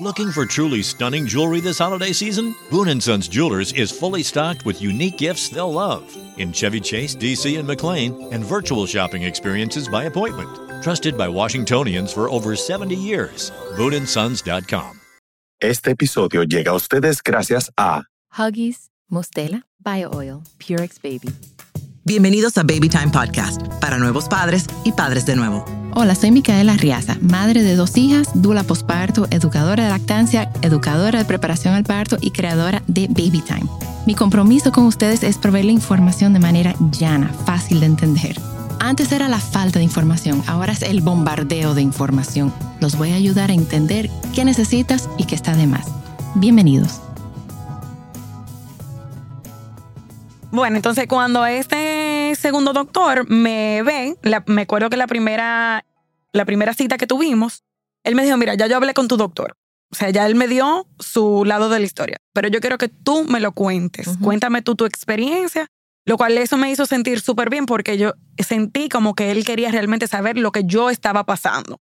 Looking for truly stunning jewelry this holiday season? Boon & Sons Jewelers is fully stocked with unique gifts they'll love in Chevy Chase, DC, and McLean, and virtual shopping experiences by appointment. Trusted by Washingtonians for over 70 years. BooneAndSons.com. Este episodio llega a ustedes gracias a Huggies, Mostela, Bio Oil, Purex Baby. Bienvenidos a Baby Time Podcast para nuevos padres y padres de nuevo. Hola, soy Micaela Riaza, madre de dos hijas, dula posparto, educadora de lactancia, educadora de preparación al parto y creadora de Baby Time. Mi compromiso con ustedes es proveerle información de manera llana, fácil de entender. Antes era la falta de información, ahora es el bombardeo de información. Los voy a ayudar a entender qué necesitas y qué está de más. Bienvenidos. Bueno, entonces cuando este segundo doctor me ve, la- me acuerdo que la primera, la primera cita que tuvimos, él me dijo, mira, ya yo hablé con tu doctor. O sea, ya él me dio su lado de la historia, pero yo quiero que tú me lo cuentes. Cuéntame tú tu experiencia, lo cual eso me hizo sentir súper bien porque yo sentí como que él quería realmente saber lo que yo estaba pasando.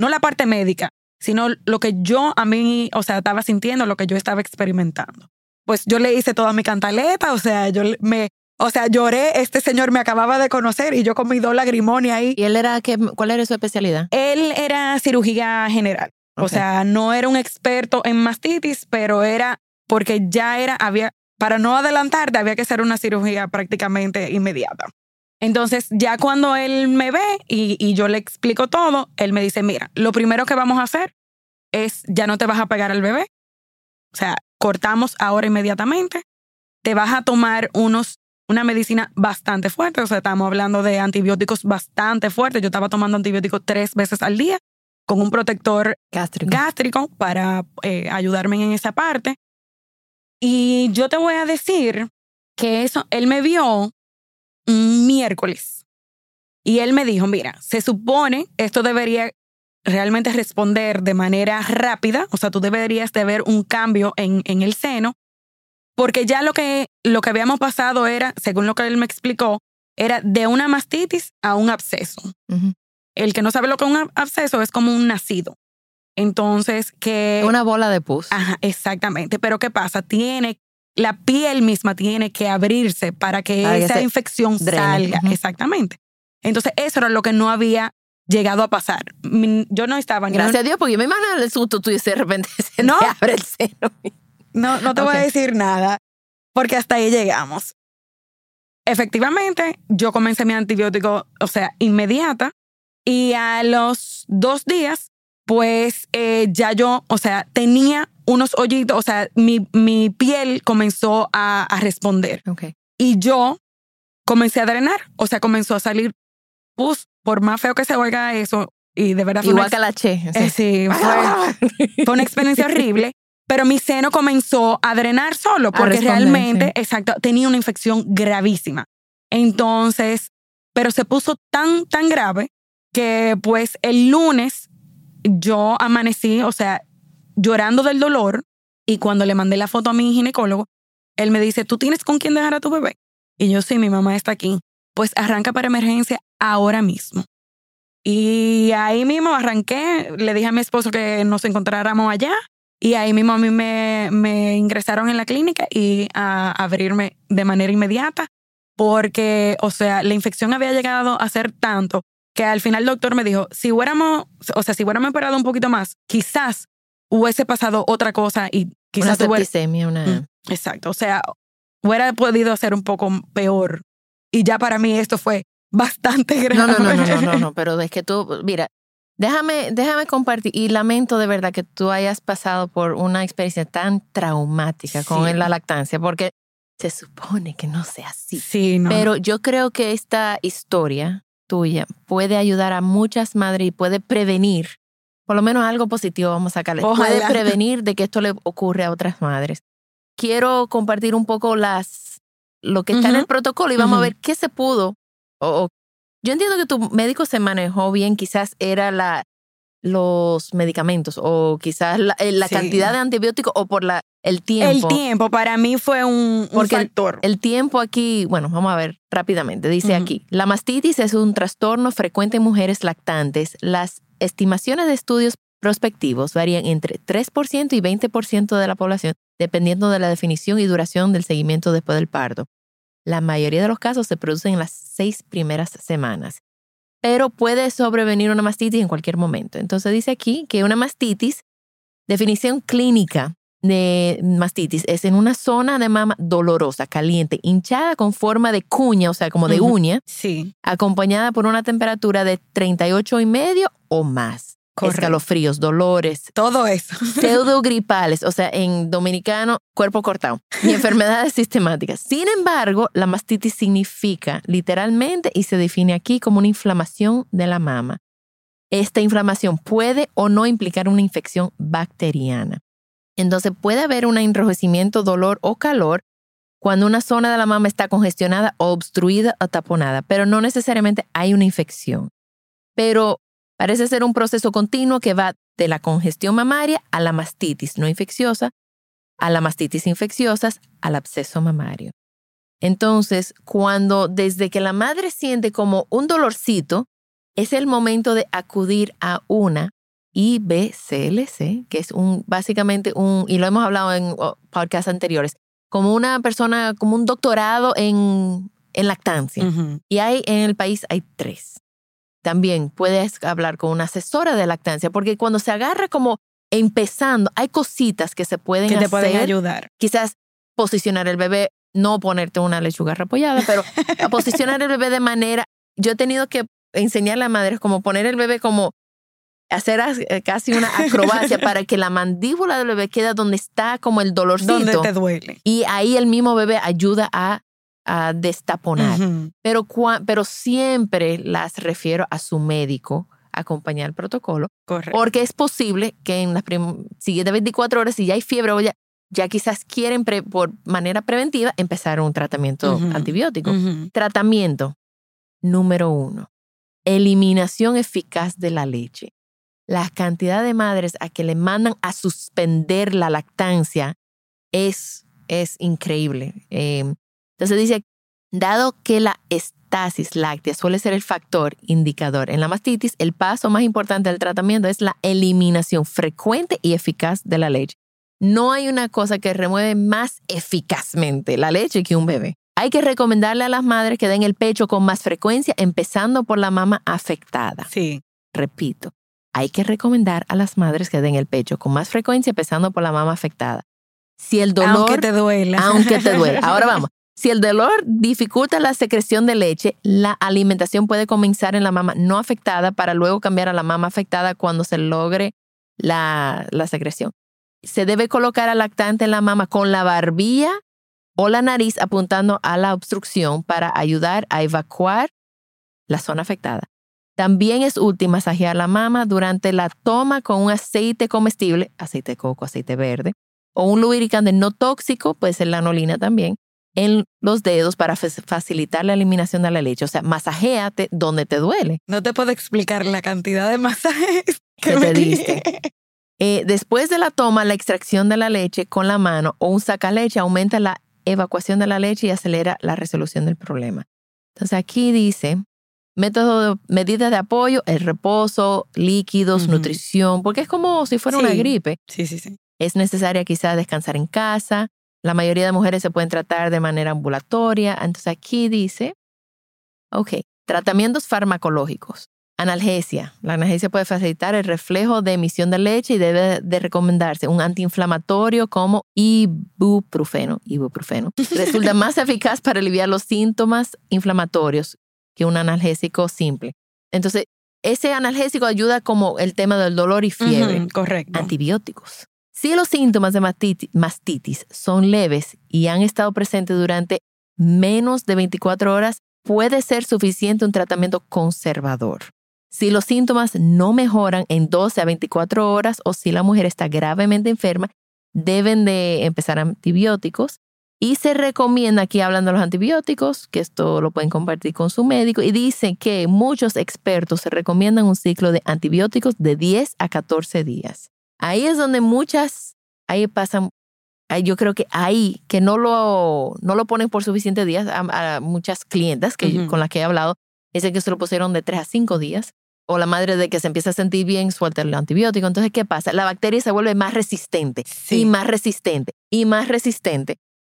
No la parte médica, sino lo que yo a mí, o sea, estaba sintiendo, lo que yo estaba experimentando pues yo le hice toda mi cantaleta, o sea, yo me, o sea, lloré, este señor me acababa de conocer y yo con mi dos lagrimones ahí. ¿Y él era qué, cuál era su especialidad? Él era cirugía general, o sea, no era un experto en mastitis, pero era porque ya era, había, para no adelantarte, había que hacer una cirugía prácticamente inmediata. Entonces, ya cuando él me ve y, y yo le explico todo, él me dice, mira, lo primero que vamos a hacer es, ya no te vas a pegar al bebé, o sea, cortamos ahora inmediatamente. Te vas a tomar unos, una medicina bastante fuerte. O sea, estamos hablando de antibióticos bastante fuertes. Yo estaba tomando antibióticos tres veces al día con un protector Gástrico. gástrico para eh, ayudarme en esa parte. Y yo te voy a decir que eso, él me vio un miércoles y él me dijo, mira, se supone esto debería realmente responder de manera rápida, o sea, tú deberías de ver un cambio en, en el seno, porque ya lo que, lo que habíamos pasado era, según lo que él me explicó, era de una mastitis a un absceso. El que no sabe lo que es un ab- absceso es como un nacido. Entonces, que... Una bola de pus. Ajá, exactamente. Pero ¿qué pasa? Tiene, la piel misma tiene que abrirse para que Para esa infección drene. salga. Exactamente. Entonces, eso era lo que no había llegado a pasar. Yo no estaba Gracias a Dios, porque yo me imagino el susto tuyo y de repente se No. te abre el seno. No, no te voy a decir nada, porque hasta ahí llegamos. Efectivamente, yo comencé mi antibiótico, o sea, inmediata, y a los dos días, pues eh, ya yo, o sea, tenía unos hoyitos, o sea, mi, mi piel comenzó a, a responder. Ok. Y yo comencé a drenar, o sea, comenzó a salir pus, por más feo que se oiga eso, y de verdad fue Igual una que la che. eh, sí, fue, fue una experiencia horrible, pero mi seno comenzó a drenar solo porque realmente, exacto, tenía una infección gravísima. Entonces, pero se puso tan, tan grave que pues el lunes yo amanecí, o sea, llorando del dolor y cuando le mandé la foto a mi ginecólogo, él me dice, ¿tú tienes con quién dejar a tu bebé? Y yo, sí, mi mamá está aquí. Pues arranca para emergencia ahora mismo. Y ahí mismo arranqué, le dije a mi esposo que nos encontráramos allá y ahí mismo a mí me, me ingresaron en la clínica y a abrirme de manera inmediata porque, o sea, la infección había llegado a ser tanto que al final el doctor me dijo, si hubiéramos, o sea, si hubiéramos esperado un poquito más, quizás hubiese pasado otra cosa y Una quizás hubiera... septicemia, una... Mm, Exacto, o sea, hubiera podido ser un poco peor. Y ya para mí esto fue bastante grave. No, no, no, no, no, no, no, pero es que tú, mira, déjame, déjame compartir y lamento de verdad que tú hayas pasado por una experiencia tan traumática con la lactancia, porque se supone que no sea así. Sí, no. Pero yo creo que esta historia tuya puede ayudar a muchas madres y puede prevenir, por lo menos algo positivo vamos a sacarle, puede prevenir de que esto le ocurre a otras madres. Quiero compartir un poco las lo que está en el protocolo y vamos a ver qué se pudo. O, o- yo entiendo que tu médico se manejó bien, quizás era la los medicamentos o quizás la, eh, la Sí. cantidad de antibióticos o por la el el tiempo. tiempo para mí fue un, un Porque factor. El tiempo aquí, bueno, vamos a ver rápidamente. Dice aquí, la mastitis es un trastorno frecuente en mujeres lactantes. Las estimaciones de estudios prospectivos varían entre 3% y 20% de la población, dependiendo de la definición y duración del seguimiento después del parto. La mayoría de los casos se producen en las seis primeras semanas, pero puede sobrevenir una mastitis en cualquier momento. Entonces dice aquí que una mastitis, definición clínica de mastitis, es en una zona de mama dolorosa, caliente, hinchada con forma de cuña, o sea, como de uña, Sí. acompañada por una temperatura de 38 y medio o más. Correcto. Escalofríos, dolores, Todo eso. pseudogripales, o sea, en dominicano, cuerpo cortado, y enfermedades sistemáticas. Sin embargo, la mastitis significa literalmente y se define aquí como una inflamación de la mama. Esta inflamación puede o no implicar una infección bacteriana. Entonces puede haber un enrojecimiento, dolor o calor cuando una zona de la mama está congestionada o obstruida o taponada, pero no necesariamente hay una infección. Pero parece ser un proceso continuo que va de la congestión mamaria a la mastitis no infecciosa, a la mastitis infecciosas, al absceso mamario. Entonces, cuando desde que la madre siente como un dolorcito, es el momento de acudir a una IBCLC, que es un básicamente un, y lo hemos hablado en oh, podcasts anteriores, como una persona, como un doctorado en, en lactancia. Y hay en el país hay tres. También puedes hablar con una asesora de lactancia, porque cuando se agarra como empezando, hay cositas que se pueden Que te hacer. pueden ayudar. Quizás posicionar el bebé, no ponerte una lechuga repollada, pero a posicionar el bebé de manera. Yo he tenido que enseñarle a madres como poner el bebé como hacer eh, casi una acrobacia para que la mandíbula del bebé quede donde está como el dolorcito. ¿Dónde te duele? Y ahí el mismo bebé ayuda a, a destaponar pero, pero siempre las refiero a su médico acompañar el protocolo, Correcto. porque es posible que en las siguientes 24 horas, si ya hay fiebre o ya, ya quizás quieren por manera preventiva empezar un tratamiento antibiótico. Tratamiento número uno, eliminación eficaz de la leche. La cantidad de madres a que le mandan a suspender la lactancia es, es increíble. Eh, entonces dice, dado que la estasis láctea suele ser el factor indicador en la mastitis, el paso más importante del tratamiento es la eliminación frecuente y eficaz de la leche. No hay una cosa que remueve más eficazmente la leche que un bebé. Hay que recomendarle a las madres que den el pecho con más frecuencia, empezando por la mama afectada. Sí. Repito, hay que recomendar a las madres que den el pecho con más frecuencia, empezando por la mama afectada. Si el dolor, Aunque te duela. aunque te duela. Ahora vamos. Si el dolor dificulta la secreción de leche, la alimentación puede comenzar en la mama no afectada para luego cambiar a la mama afectada cuando se logre la, secreción. Se debe colocar al lactante en la mama con la barbilla o la nariz apuntando a la obstrucción para ayudar a evacuar la zona afectada. También es útil masajear la mama durante la toma con un aceite comestible, aceite de coco, aceite verde, o un lubricante no tóxico, puede ser la anolina también, en los dedos para fa- facilitar la eliminación de la leche. O sea, masajéate donde te duele. No te puedo explicar la cantidad de masajes que, Que me te diste. di. Eh, después de la toma, la extracción de la leche con la mano o un sacaleche aumenta la evacuación de la leche y acelera la resolución del problema. Entonces aquí dice, método de medidas de apoyo, el reposo, líquidos, nutrición, porque es como si fuera una gripe. Sí, sí, sí. Es necesaria quizás descansar en casa. La mayoría de mujeres se pueden tratar de manera ambulatoria. Entonces aquí dice, ok, tratamientos farmacológicos. Analgesia. La analgesia puede facilitar el reflejo de emisión de leche y debe de recomendarse un antiinflamatorio como ibuprofeno. Ibuprofeno. Resulta más eficaz para aliviar los síntomas inflamatorios que un analgésico simple. Entonces, ese analgésico ayuda como el tema del dolor y fiebre correcto. antibióticos. Si los síntomas de mastiti- mastitis son leves y han estado presentes durante menos de 24 horas, puede ser suficiente un tratamiento conservador. Si los síntomas no mejoran en 12 a 24 horas o si la mujer está gravemente enferma, deben de empezar antibióticos. Y se recomienda, aquí hablando de los antibióticos, que esto lo pueden compartir con su médico, y dice que muchos expertos se recomiendan un ciclo de antibióticos de 10 a 14 días. Ahí es donde muchas, ahí pasan, yo creo que ahí, que no lo, no lo ponen por suficientes días, a, a muchas clientas que, con las que he hablado, dicen que se lo pusieron de 3 a 5 días. o la madre de que se empieza a sentir bien, suelta el antibiótico. Entonces, ¿qué pasa? La bacteria se vuelve más resistente Sí. y más resistente y más resistente.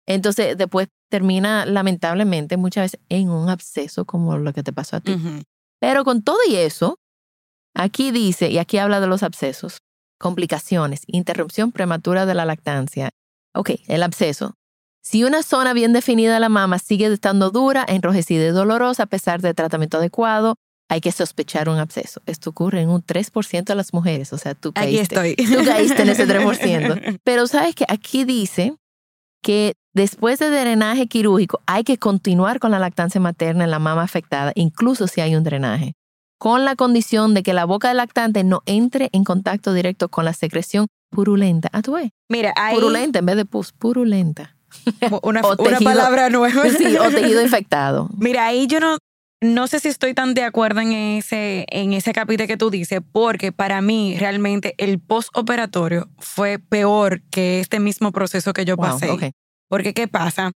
Entonces, después termina lamentablemente muchas veces en un absceso como lo que te pasó a ti. Pero con todo y eso, aquí dice, y aquí habla de los abscesos, complicaciones, interrupción prematura de la lactancia. Ok, el absceso. Si una zona bien definida de la mama sigue estando dura, enrojecida y dolorosa a pesar del tratamiento adecuado, hay que sospechar un absceso. Esto ocurre en un 3% de las mujeres, o sea, tú Aquí caíste. estoy. Tú caíste en ese 3%. Pero sabes que aquí dice que después de drenaje quirúrgico hay que continuar con la lactancia materna en la mama afectada, incluso si hay un drenaje, con la condición de que la boca del lactante no entre en contacto directo con la secreción purulenta. Ah, tú ves. Mira, ahí Purulenta en vez de pus, purulenta. una, o una tejido- palabra nueva. Sí, o tejido infectado. Mira, ahí yo no, no sé si estoy tan de acuerdo en ese, en ese capítulo que tú dices, porque para mí realmente el postoperatorio fue peor que este mismo proceso que yo Wow, pasé. Porque, ¿qué pasa?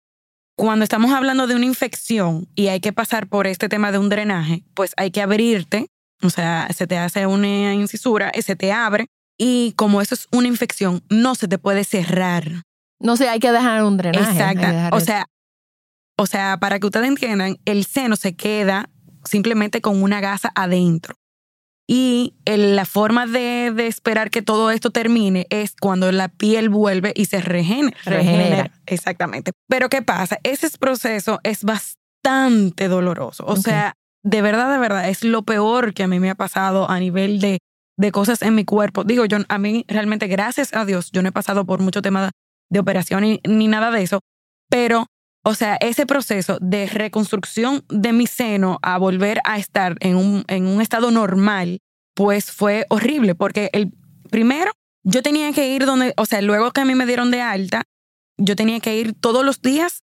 Cuando estamos hablando de una infección y hay que pasar por este tema de un drenaje, pues hay que abrirte, o sea, se te hace una incisura, se te abre, y como eso es una infección, no se te puede cerrar. No sé, hay que dejar un drenaje. Exacto. O eso. sea, o sea, para que ustedes entiendan, el seno se queda simplemente con una gasa adentro. Y el- la forma de, de esperar que todo esto termine es cuando la piel vuelve y se regenera. Regenera. Exactamente. Pero ¿qué pasa? Ese proceso es bastante doloroso. O sea, de verdad, de verdad, es lo peor que a mí me ha pasado a nivel de, de cosas en mi cuerpo. Digo, yo a mí realmente, gracias a Dios, yo no he pasado por mucho tema de operación ni, ni nada de eso, pero, o sea, ese proceso de reconstrucción de mi seno a volver a estar en un, en un estado normal, pues fue horrible, porque el primero, yo tenía que ir donde, o sea, luego que a mí me dieron de alta, yo tenía que ir todos los días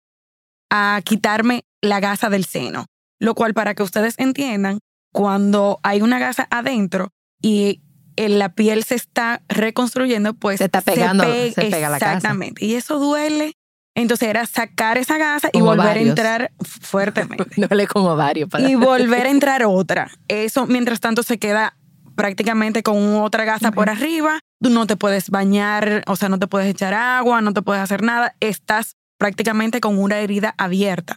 a quitarme la gasa del seno, lo cual para que ustedes entiendan, cuando hay una gasa adentro y en la piel se está reconstruyendo, pues Se está pegando, pe- se pega la gasa. Exactamente. Y eso duele. Entonces era sacar esa gasa y volver a entrar fuertemente. No le con ovario para y volver a entrar otra. Eso, mientras tanto, se queda prácticamente con otra gasa por arriba. Tú no te puedes bañar, o sea, no te puedes echar agua, no te puedes hacer nada. Estás prácticamente con una herida abierta.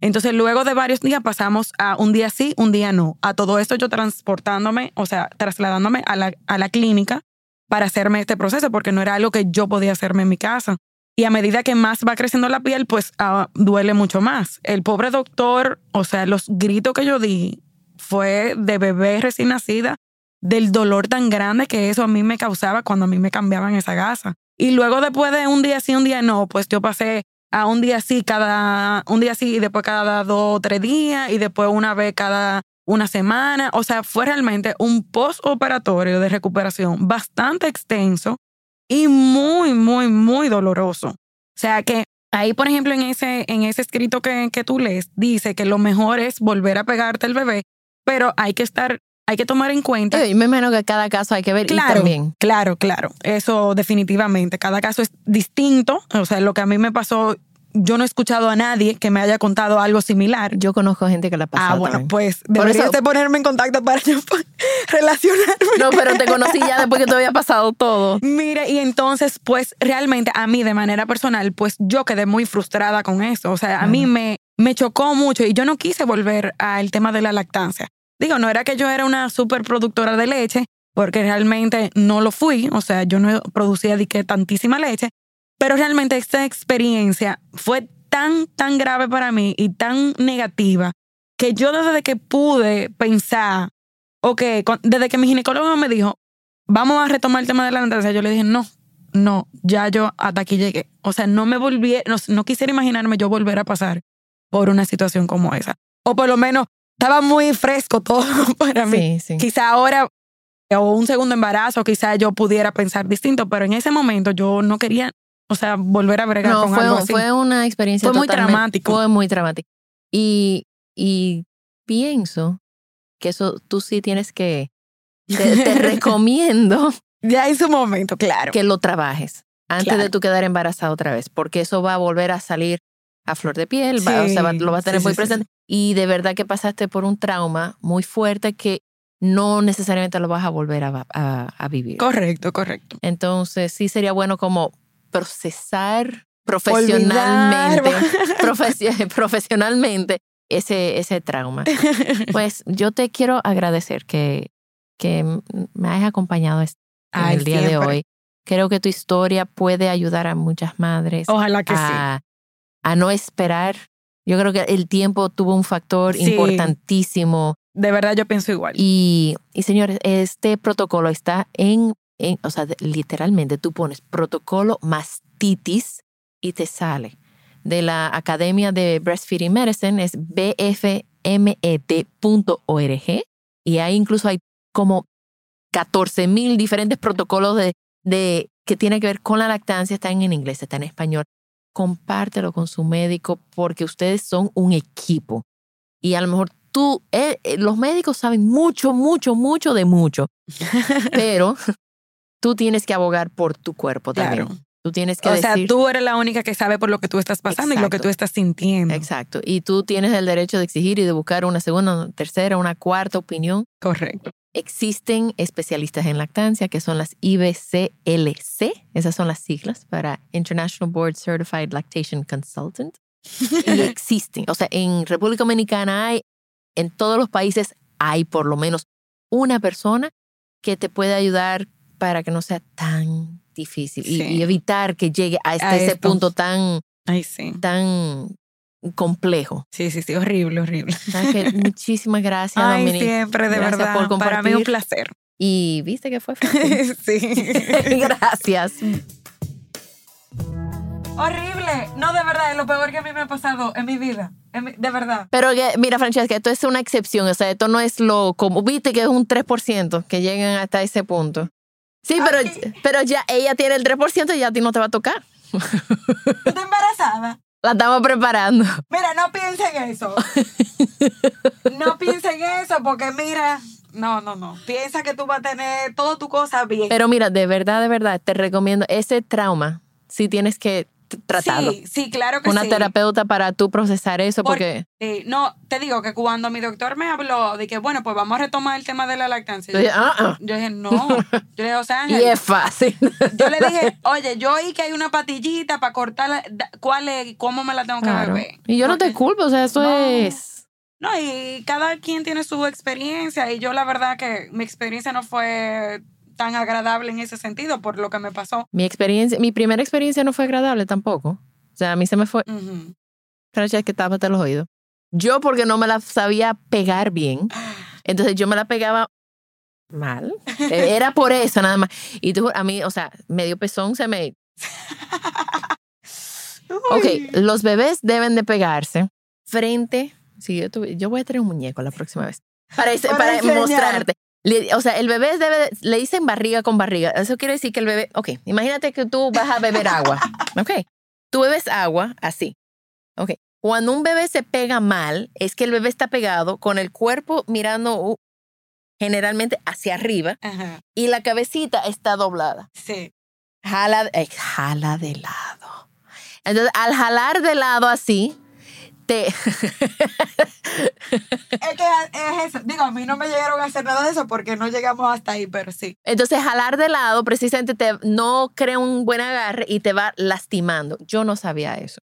Entonces, luego de varios días pasamos a un día sí, un día no. A todo esto yo transportándome, o sea, trasladándome a la, a la clínica para hacerme este proceso, porque no era algo que yo podía hacerme en mi casa. Y a medida que más va creciendo la piel, pues ah, duele mucho más. El pobre doctor, o sea, los gritos que yo di fue de bebé recién nacida, del dolor tan grande que eso a mí me causaba cuando a mí me cambiaban esa gasa. Y luego después de un día sí, un día no, pues yo pasé a un día sí cada, un día sí y después cada dos o tres días y después una vez cada una semana. O sea, fue realmente un postoperatorio de recuperación bastante extenso y muy, muy, muy doloroso. O sea que ahí, por ejemplo, en ese, en ese escrito que, que tú lees, dice que lo mejor es volver a pegarte al bebé, pero hay que estar, hay que tomar en cuenta. Yo me imagino que cada caso hay que ver y Claro, también. claro, claro. Eso definitivamente. Cada caso es distinto. O sea, lo que a mí me pasó, yo no he escuchado a nadie que me haya contado algo similar. Yo conozco gente que la pasa. ah, bueno, pues deberías eso- de ponerme en contacto para yo relacionarme. No, pero te conocí ya después que te había pasado todo. Mira, y entonces, pues realmente a mí de manera personal, pues yo quedé muy frustrada con eso. O sea, a mí me, me chocó mucho y yo no quise volver al tema de la lactancia. Digo, no era que yo era una super productora de leche, porque realmente no lo fui. O sea, yo no producía de que tantísima leche, pero realmente esta experiencia fue tan, tan grave para mí y tan negativa que yo desde que pude pensar, ok, desde que mi ginecólogo me dijo, vamos a retomar el tema de la lactancia, yo le dije, no, no, ya yo hasta aquí llegué. O sea, no me volví, no, no quisiera imaginarme yo volver a pasar por una situación como esa. O por lo menos estaba muy fresco todo para mí. Sí, sí. Quizá ahora, o un segundo embarazo, quizá yo pudiera pensar distinto, pero en ese momento yo no quería, o sea, volver a bregar No, con fue, algo así. fue una experiencia Fue muy dramático. Fue muy dramático. Y, y pienso que eso tú sí tienes que... Te, te recomiendo Ya en su momento, claro. que lo trabajes antes Claro. de tú quedar embarazada otra vez, porque eso va a volver a salir a flor de piel, va- o sea, va- Sí, lo vas a tener sí, muy sí, sí, presente. Y de verdad que pasaste por un trauma muy fuerte que no necesariamente lo vas a volver a, a- a vivir. Correcto, correcto. Entonces, sí sería bueno como procesar profesionalmente, profesionalmente ese, ese trauma. Pues yo te quiero agradecer que, que me hayas acompañado en Ay, el día de hoy. Creo que tu historia puede ayudar a muchas madres Ojalá que sí. a, a no esperar. Yo creo que el tiempo tuvo un factor Sí. importantísimo. De verdad yo pienso igual. Y, y señores, este protocolo está en, en- o sea, literalmente tú pones protocolo mastitis y te sale. De la Academia de Breastfeeding Medicine es bfmed.org y ahí incluso hay como 14 mil diferentes protocolos de, de, que tienen que ver con la lactancia. Están en inglés, están en español. Compártelo con su médico porque ustedes son un equipo. Y a lo mejor tú, eh, eh, los médicos saben mucho, mucho, mucho de mucho, pero tú tienes que abogar por tu cuerpo también. Claro. Tú tienes que O sea, tú eres la única que sabe por lo que tú estás pasando y lo que tú estás sintiendo. exacto, y tú tienes el derecho de exigir y de buscar una segunda, una tercera, una cuarta opinión. Correcto. Existen especialistas en lactancia que son las IBCLC, esas son las siglas para International Board Certified Lactation Consultant. Y existen, o sea, en República Dominicana hay, en todos los países hay por lo menos una persona que te puede ayudar para que no sea tan difícil y- Sí. y, evitar que llegue hasta A ese esto. punto tan, Ay, sí. tan complejo. Sí, sí, sí, horrible, horrible. Muchísimas gracias, Ay, Dominique. siempre, de Gracias verdad. por Para mí un compartir. placer. Y viste que fue fácil. sí. gracias. Horrible. No, de verdad, es lo peor que a mí me ha pasado en mi vida. En mi- de verdad. Pero que, mira, Francesca, esto es una excepción. O sea, esto no es lo como, viste que es un 3% que llegan hasta ese punto. Sí, pero, Ay. pero ya ella tiene el 3% y ya a ti no te va a tocar. ¿Tú embarazada? La estamos preparando. Mira, no piensen eso. No piensen eso porque mira, no, no, no. Piensa que tú vas a tener todo tu cosa bien. Pero mira, de verdad, de verdad, te recomiendo ese trauma. Sí tienes que t- tratarlo. Sí, sí, claro que Una sí. terapeuta para tú procesar eso porque... Sí, no, te digo que cuando mi doctor me habló de que, bueno, pues vamos a retomar el tema de la lactancia. Yo dije, ah, ah. yo dije, no. Yo le dije, o sea, Y es fácil. yo le dije, oye, yo oí que hay una patillita para cortarla. ¿Cuál es? ¿Cómo me la tengo que Claro. beber? Y yo no te culpo, o sea, eso No. es... No, y cada quien tiene su experiencia y yo la verdad que mi experiencia no fue tan agradable en ese sentido por lo que me pasó. Mi experiencia, mi primera experiencia no fue agradable tampoco. O sea, a mí se me fue... Ujú. Francesca, que tápate los oídos. Yo porque no me la sabía pegar bien, entonces yo me la pegaba mal. Era por eso nada más. Y tú, a mí, o sea, medio pezón se me... Ok, los bebés deben de pegarse frente... Sí, yo, tuve- yo voy a traer un muñeco la próxima vez. Para, Para para mostrarte. Le- o sea, el bebé debe, de- le dicen barriga con barriga. Eso quiere decir que el bebé, ok, imagínate que tú vas a beber agua, ok. Tú bebes agua así, ok. Cuando un bebé se pega mal, es que el bebé está pegado con el cuerpo mirando uh, generalmente hacia arriba Ajá, y la cabecita está doblada. sí. Jala, eh, jala de lado. Entonces, al jalar de lado así, te... Es que es eso. Digo, a mí no me llegaron a hacer nada de eso porque no llegamos hasta ahí, pero sí. Entonces, jalar de lado precisamente te, no crea un buen agarre y te va lastimando. Yo no sabía eso.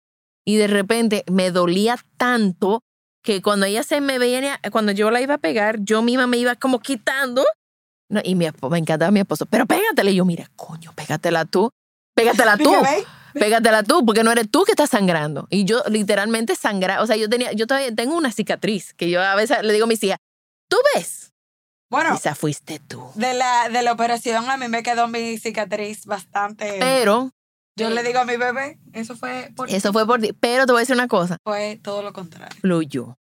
Y de repente me dolía tanto que cuando ella se me veía, cuando yo la iba a pegar, yo misma me iba como quitando. No, y mi me encantaba mi esposo, pero pégatela. Y yo, mira, coño, pégatela tú. Pégatela tú. Pégatela tú, porque no eres tú que estás sangrando. Y yo literalmente sangraba. O sea, yo tenía, yo todavía tengo una cicatriz que yo a veces le digo a mis hijas, ¿tú ves? Bueno, Esa fuiste tú. de la, de la operación a mí me quedó mi cicatriz bastante. Pero yo le digo a mi bebé, eso fue por Eso fue por ti. Pero te voy a decir una cosa. fue todo lo contrario. Fluyó.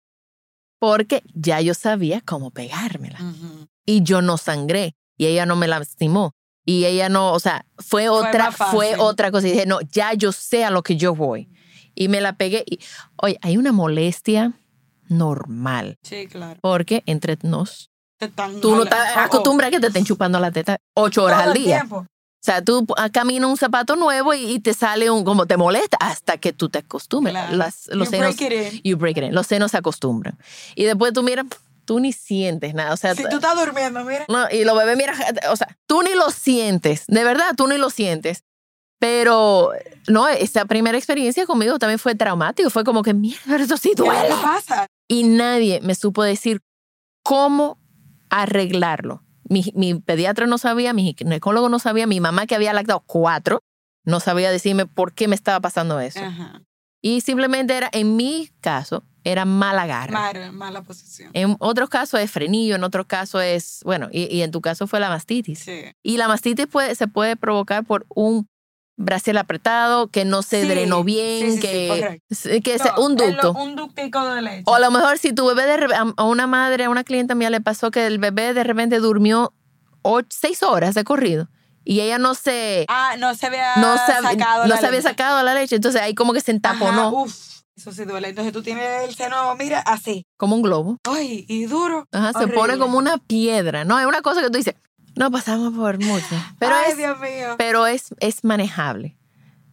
Porque ya yo sabía cómo pegármela. Y yo no sangré. Y ella no me lastimó. Y ella no, o sea, fue otra, fácil. fue otra cosa. Y dije, no, ya yo sé a lo que yo voy. Y me la pegué. Y, oye, hay una molestia normal. Sí, claro. Porque entre nos, tú no estás Oh, oh. acostumbrada a que te estén chupando la teta ocho horas Todo al día. tiempo. O sea, tú ah, caminas un zapato nuevo y, y te sale un, como te molesta hasta que tú te acostumbres. Claro. Las- los You senos, break it in. you break it in. Los senos se acostumbran. Y después tú miras, tú ni sientes nada. O sea, Si tú estás durmiendo, mira. no, y los bebés, mira, o sea, tú ni lo sientes, de verdad, tú ni lo sientes. Pero, no, esta primera experiencia conmigo también fue traumático. Fue como que, mierda, pero esto sí ¿Qué duele. le pasa? Y nadie me supo decir cómo arreglarlo. Mi, mi pediatra no sabía, mi ginecólogo no sabía, mi mamá que había lactado cuatro no sabía decirme por qué me estaba pasando eso. Ajá. Y simplemente era, en mi caso, era mala garra. Mala, mala posición. En otros casos es frenillo, en otros casos es, bueno, y, y en tu caso fue la mastitis. Sí. Y la mastitis puede, se puede provocar por un brasier apretado, que no se Sí, drenó bien, sí, que, que No, un lo- ducto. Un ductico de leche. O a lo mejor si tu bebé, de, a una madre, a una clienta mía le pasó que el bebé de repente durmió ocho, seis horas de corrido y ella no se, Ah, no se había no se, sacado no la se había sacado la leche, entonces ahí como que se Ajá, entaponó uf, eso sí duele. Entonces tú tienes el seno, mira, así. como un globo. Ay, y duro. Ajá, se pone como una piedra, ¿no? Es una cosa que tú dices, no pasamos por mucho, pero, Ay, es, Dios mío. pero es, es manejable.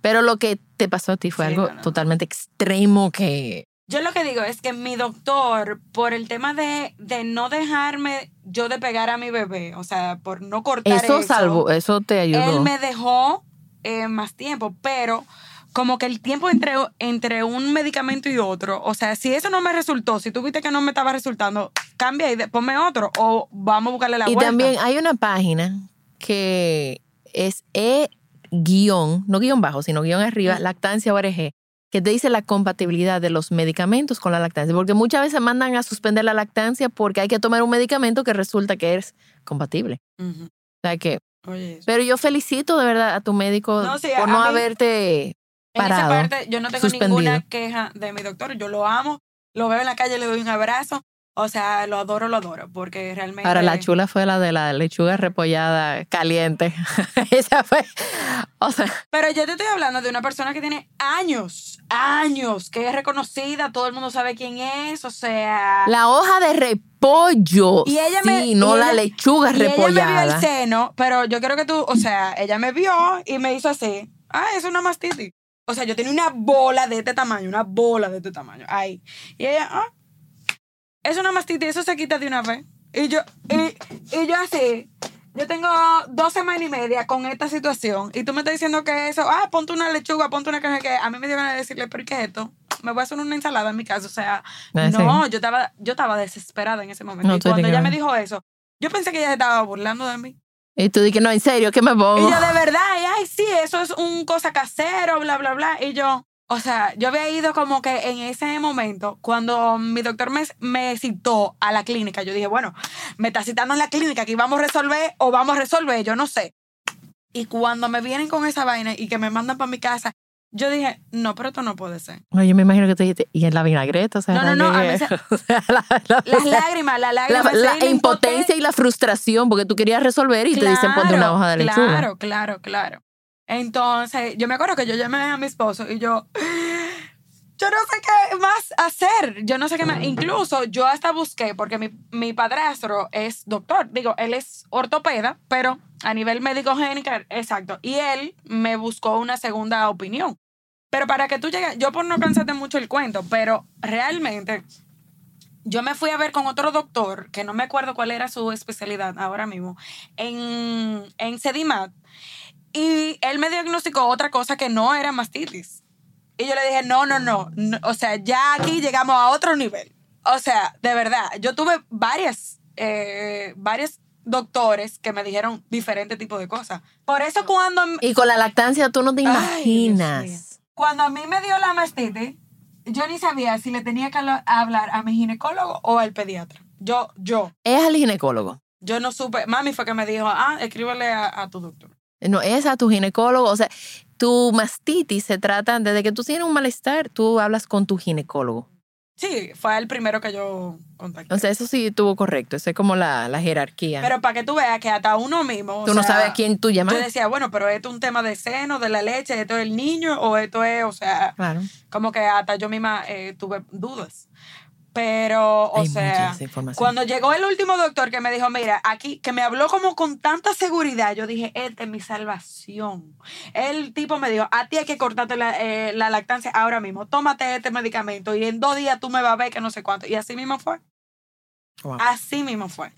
Pero lo que te pasó a ti fue Sí, algo no, no. totalmente extremo que... Yo lo que digo es que mi doctor, por el tema de, de no dejarme yo de pegar a mi bebé, o sea, por no cortar Eso eso, salvo, eso te ayudó. él me dejó eh, más tiempo, pero como que el tiempo entre, entre un medicamento y otro, o sea, si eso no me resultó, si tú viste que no me estaba resultando, cambia y de- ponme otro o vamos a buscarle la y vuelta. también hay una página que es E guion, no guion bajo, sino guion arriba, lactancia ORG, que te dice la compatibilidad de los medicamentos con la lactancia, porque muchas veces mandan a suspender la lactancia porque hay que tomar un medicamento que resulta que es compatible. O sea que, Oye, pero yo felicito de verdad a tu médico No, sí, por no mí- haberte En esa parado. parte yo no tengo suspendido. ninguna queja de mi doctor, yo lo amo, lo veo en la calle, le doy un abrazo, o sea, lo adoro, lo adoro, porque realmente... Ahora, la chula fue la de la lechuga repollada caliente. Esa fue, o sea, Pero yo te estoy hablando de una persona que tiene años, años, que es reconocida, todo el mundo sabe quién es, o sea... la hoja de repollo. Y ella sí, me- no y la ella- lechuga y ella me vio repollada. el seno, pero yo creo que tú, o sea, ella me vio y me hizo así. Ah, es una mastitis. O sea, yo tenía una bola de este tamaño, una bola de este tamaño. Ahí. Y ella, ah, es una mastitis, eso se quita de una vez. Y yo, y, y yo así, yo tengo dos semanas y media con esta situación. Y tú me estás diciendo que eso, ah, ponte una lechuga, ponte una caja que a mí me ganas de decirle, pero ¿qué es esto? Me voy a hacer una ensalada en mi casa. O sea, Ah, no, sí. yo estaba, yo estaba desesperada en ese momento. No, y cuando ella me dijo eso, yo pensé que ella se estaba burlando de mí. Y tú dices, no, en serio, ¿qué me pongo? Y yo de verdad, y, ay, sí, eso es un cosa casero, bla, bla, bla. Y yo, o sea, yo había ido como que en ese momento, cuando mi doctor me, me citó a la clínica, yo dije, bueno, me está citando en la clínica, aquí vamos a resolver o vamos a resolver, yo no sé. Y cuando me vienen con esa vaina y que me mandan para mi casa, yo dije, no, pero esto no puede ser. Oye, yo me imagino que tú dijiste, y en la vinagreta, o sea, No, no, no, veces- o sea, la, la- Las lágrimas, las la- lágrimas. la sí, impotencia y la frustración, porque tú querías resolver y te dicen, ponte una hoja de lechuga. Claro, claro, claro. Entonces, yo me acuerdo que yo llamé a mi esposo y yo, yo no sé qué más hacer. Yo no sé qué más. Incluso yo hasta busqué, porque mi, mi padrastro es doctor. Digo, él es ortopeda, pero a nivel médico génico, exacto. Y él me buscó una segunda opinión. Pero para que tú llegues, yo por no cansarte mucho el cuento, pero realmente yo me fui a ver con otro doctor, que no me acuerdo cuál era su especialidad ahora mismo, en, en Sedimat, y él me diagnosticó otra cosa que no era mastitis. Y yo le dije, no, no, no, no, o sea, ya aquí llegamos a otro nivel. O sea, de verdad, yo tuve varias, eh, varios doctores que me dijeron diferentes tipos de cosas. Por eso cuando... Y con la lactancia tú no te Ay, imaginas. Cuando a mí me dio la mastitis, yo ni sabía si le tenía que habla- hablar a mi ginecólogo o al pediatra. Yo, yo, Es al ginecólogo. yo no supe. Mami fue que me dijo, ah, escríbele a, a tu doctor. No, es a tu ginecólogo. O sea, tu mastitis se trata, desde que tú tienes un malestar, tú hablas con tu ginecólogo. Sí, fue el primero que yo contacté. O sea, eso sí estuvo correcto. Eso es como la, la jerarquía. pero para que tú veas que hasta uno mismo. o tú no sea, sabes a quién tú llamas. Yo decía, bueno, pero esto es un tema de seno, de la leche, esto es el niño, o esto es, o sea, Claro. como que hasta yo misma eh, tuve dudas. Pero, o Hay sea, cuando llegó el último doctor que me dijo, mira, aquí, que me habló como con tanta seguridad, yo dije, esta es mi salvación. El tipo me dijo, a ti hay que cortarte la, eh, la lactancia ahora mismo, tómate este medicamento y en dos días tú me vas a ver que no sé cuánto. Y así mismo fue. Wow. Así mismo fue.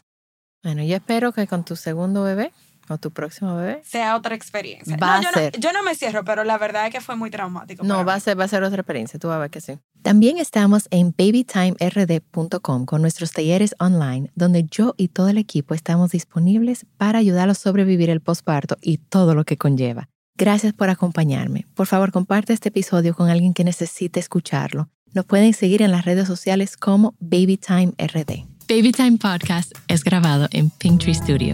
Bueno, yo espero que con tu segundo bebé tu próximo bebé Sea otra experiencia. Va No, a yo, ser. No, yo no me cierro, pero la verdad es que fue muy traumático. No, va a ser, va a ser otra experiencia, tú vas a ver que sí. También estamos en babytimerd.com con nuestros talleres online, donde yo y todo el equipo estamos disponibles para ayudarlos a sobrevivir el posparto y todo lo que conlleva. Gracias por acompañarme. Por favor, comparte este episodio con alguien que necesite escucharlo. Nos pueden seguir en las redes sociales como BabyTimeRD. Babytime Podcast es grabado en Pinktree Studio.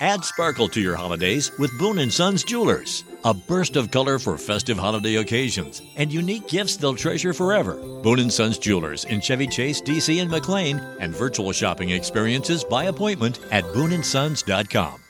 Add sparkle to your holidays with Boone & Sons Jewelers. A burst of color for festive holiday occasions and unique gifts they'll treasure forever. Boone & Sons Jewelers in Chevy Chase, DC and McLean and virtual shopping experiences by appointment at booneandsons.com.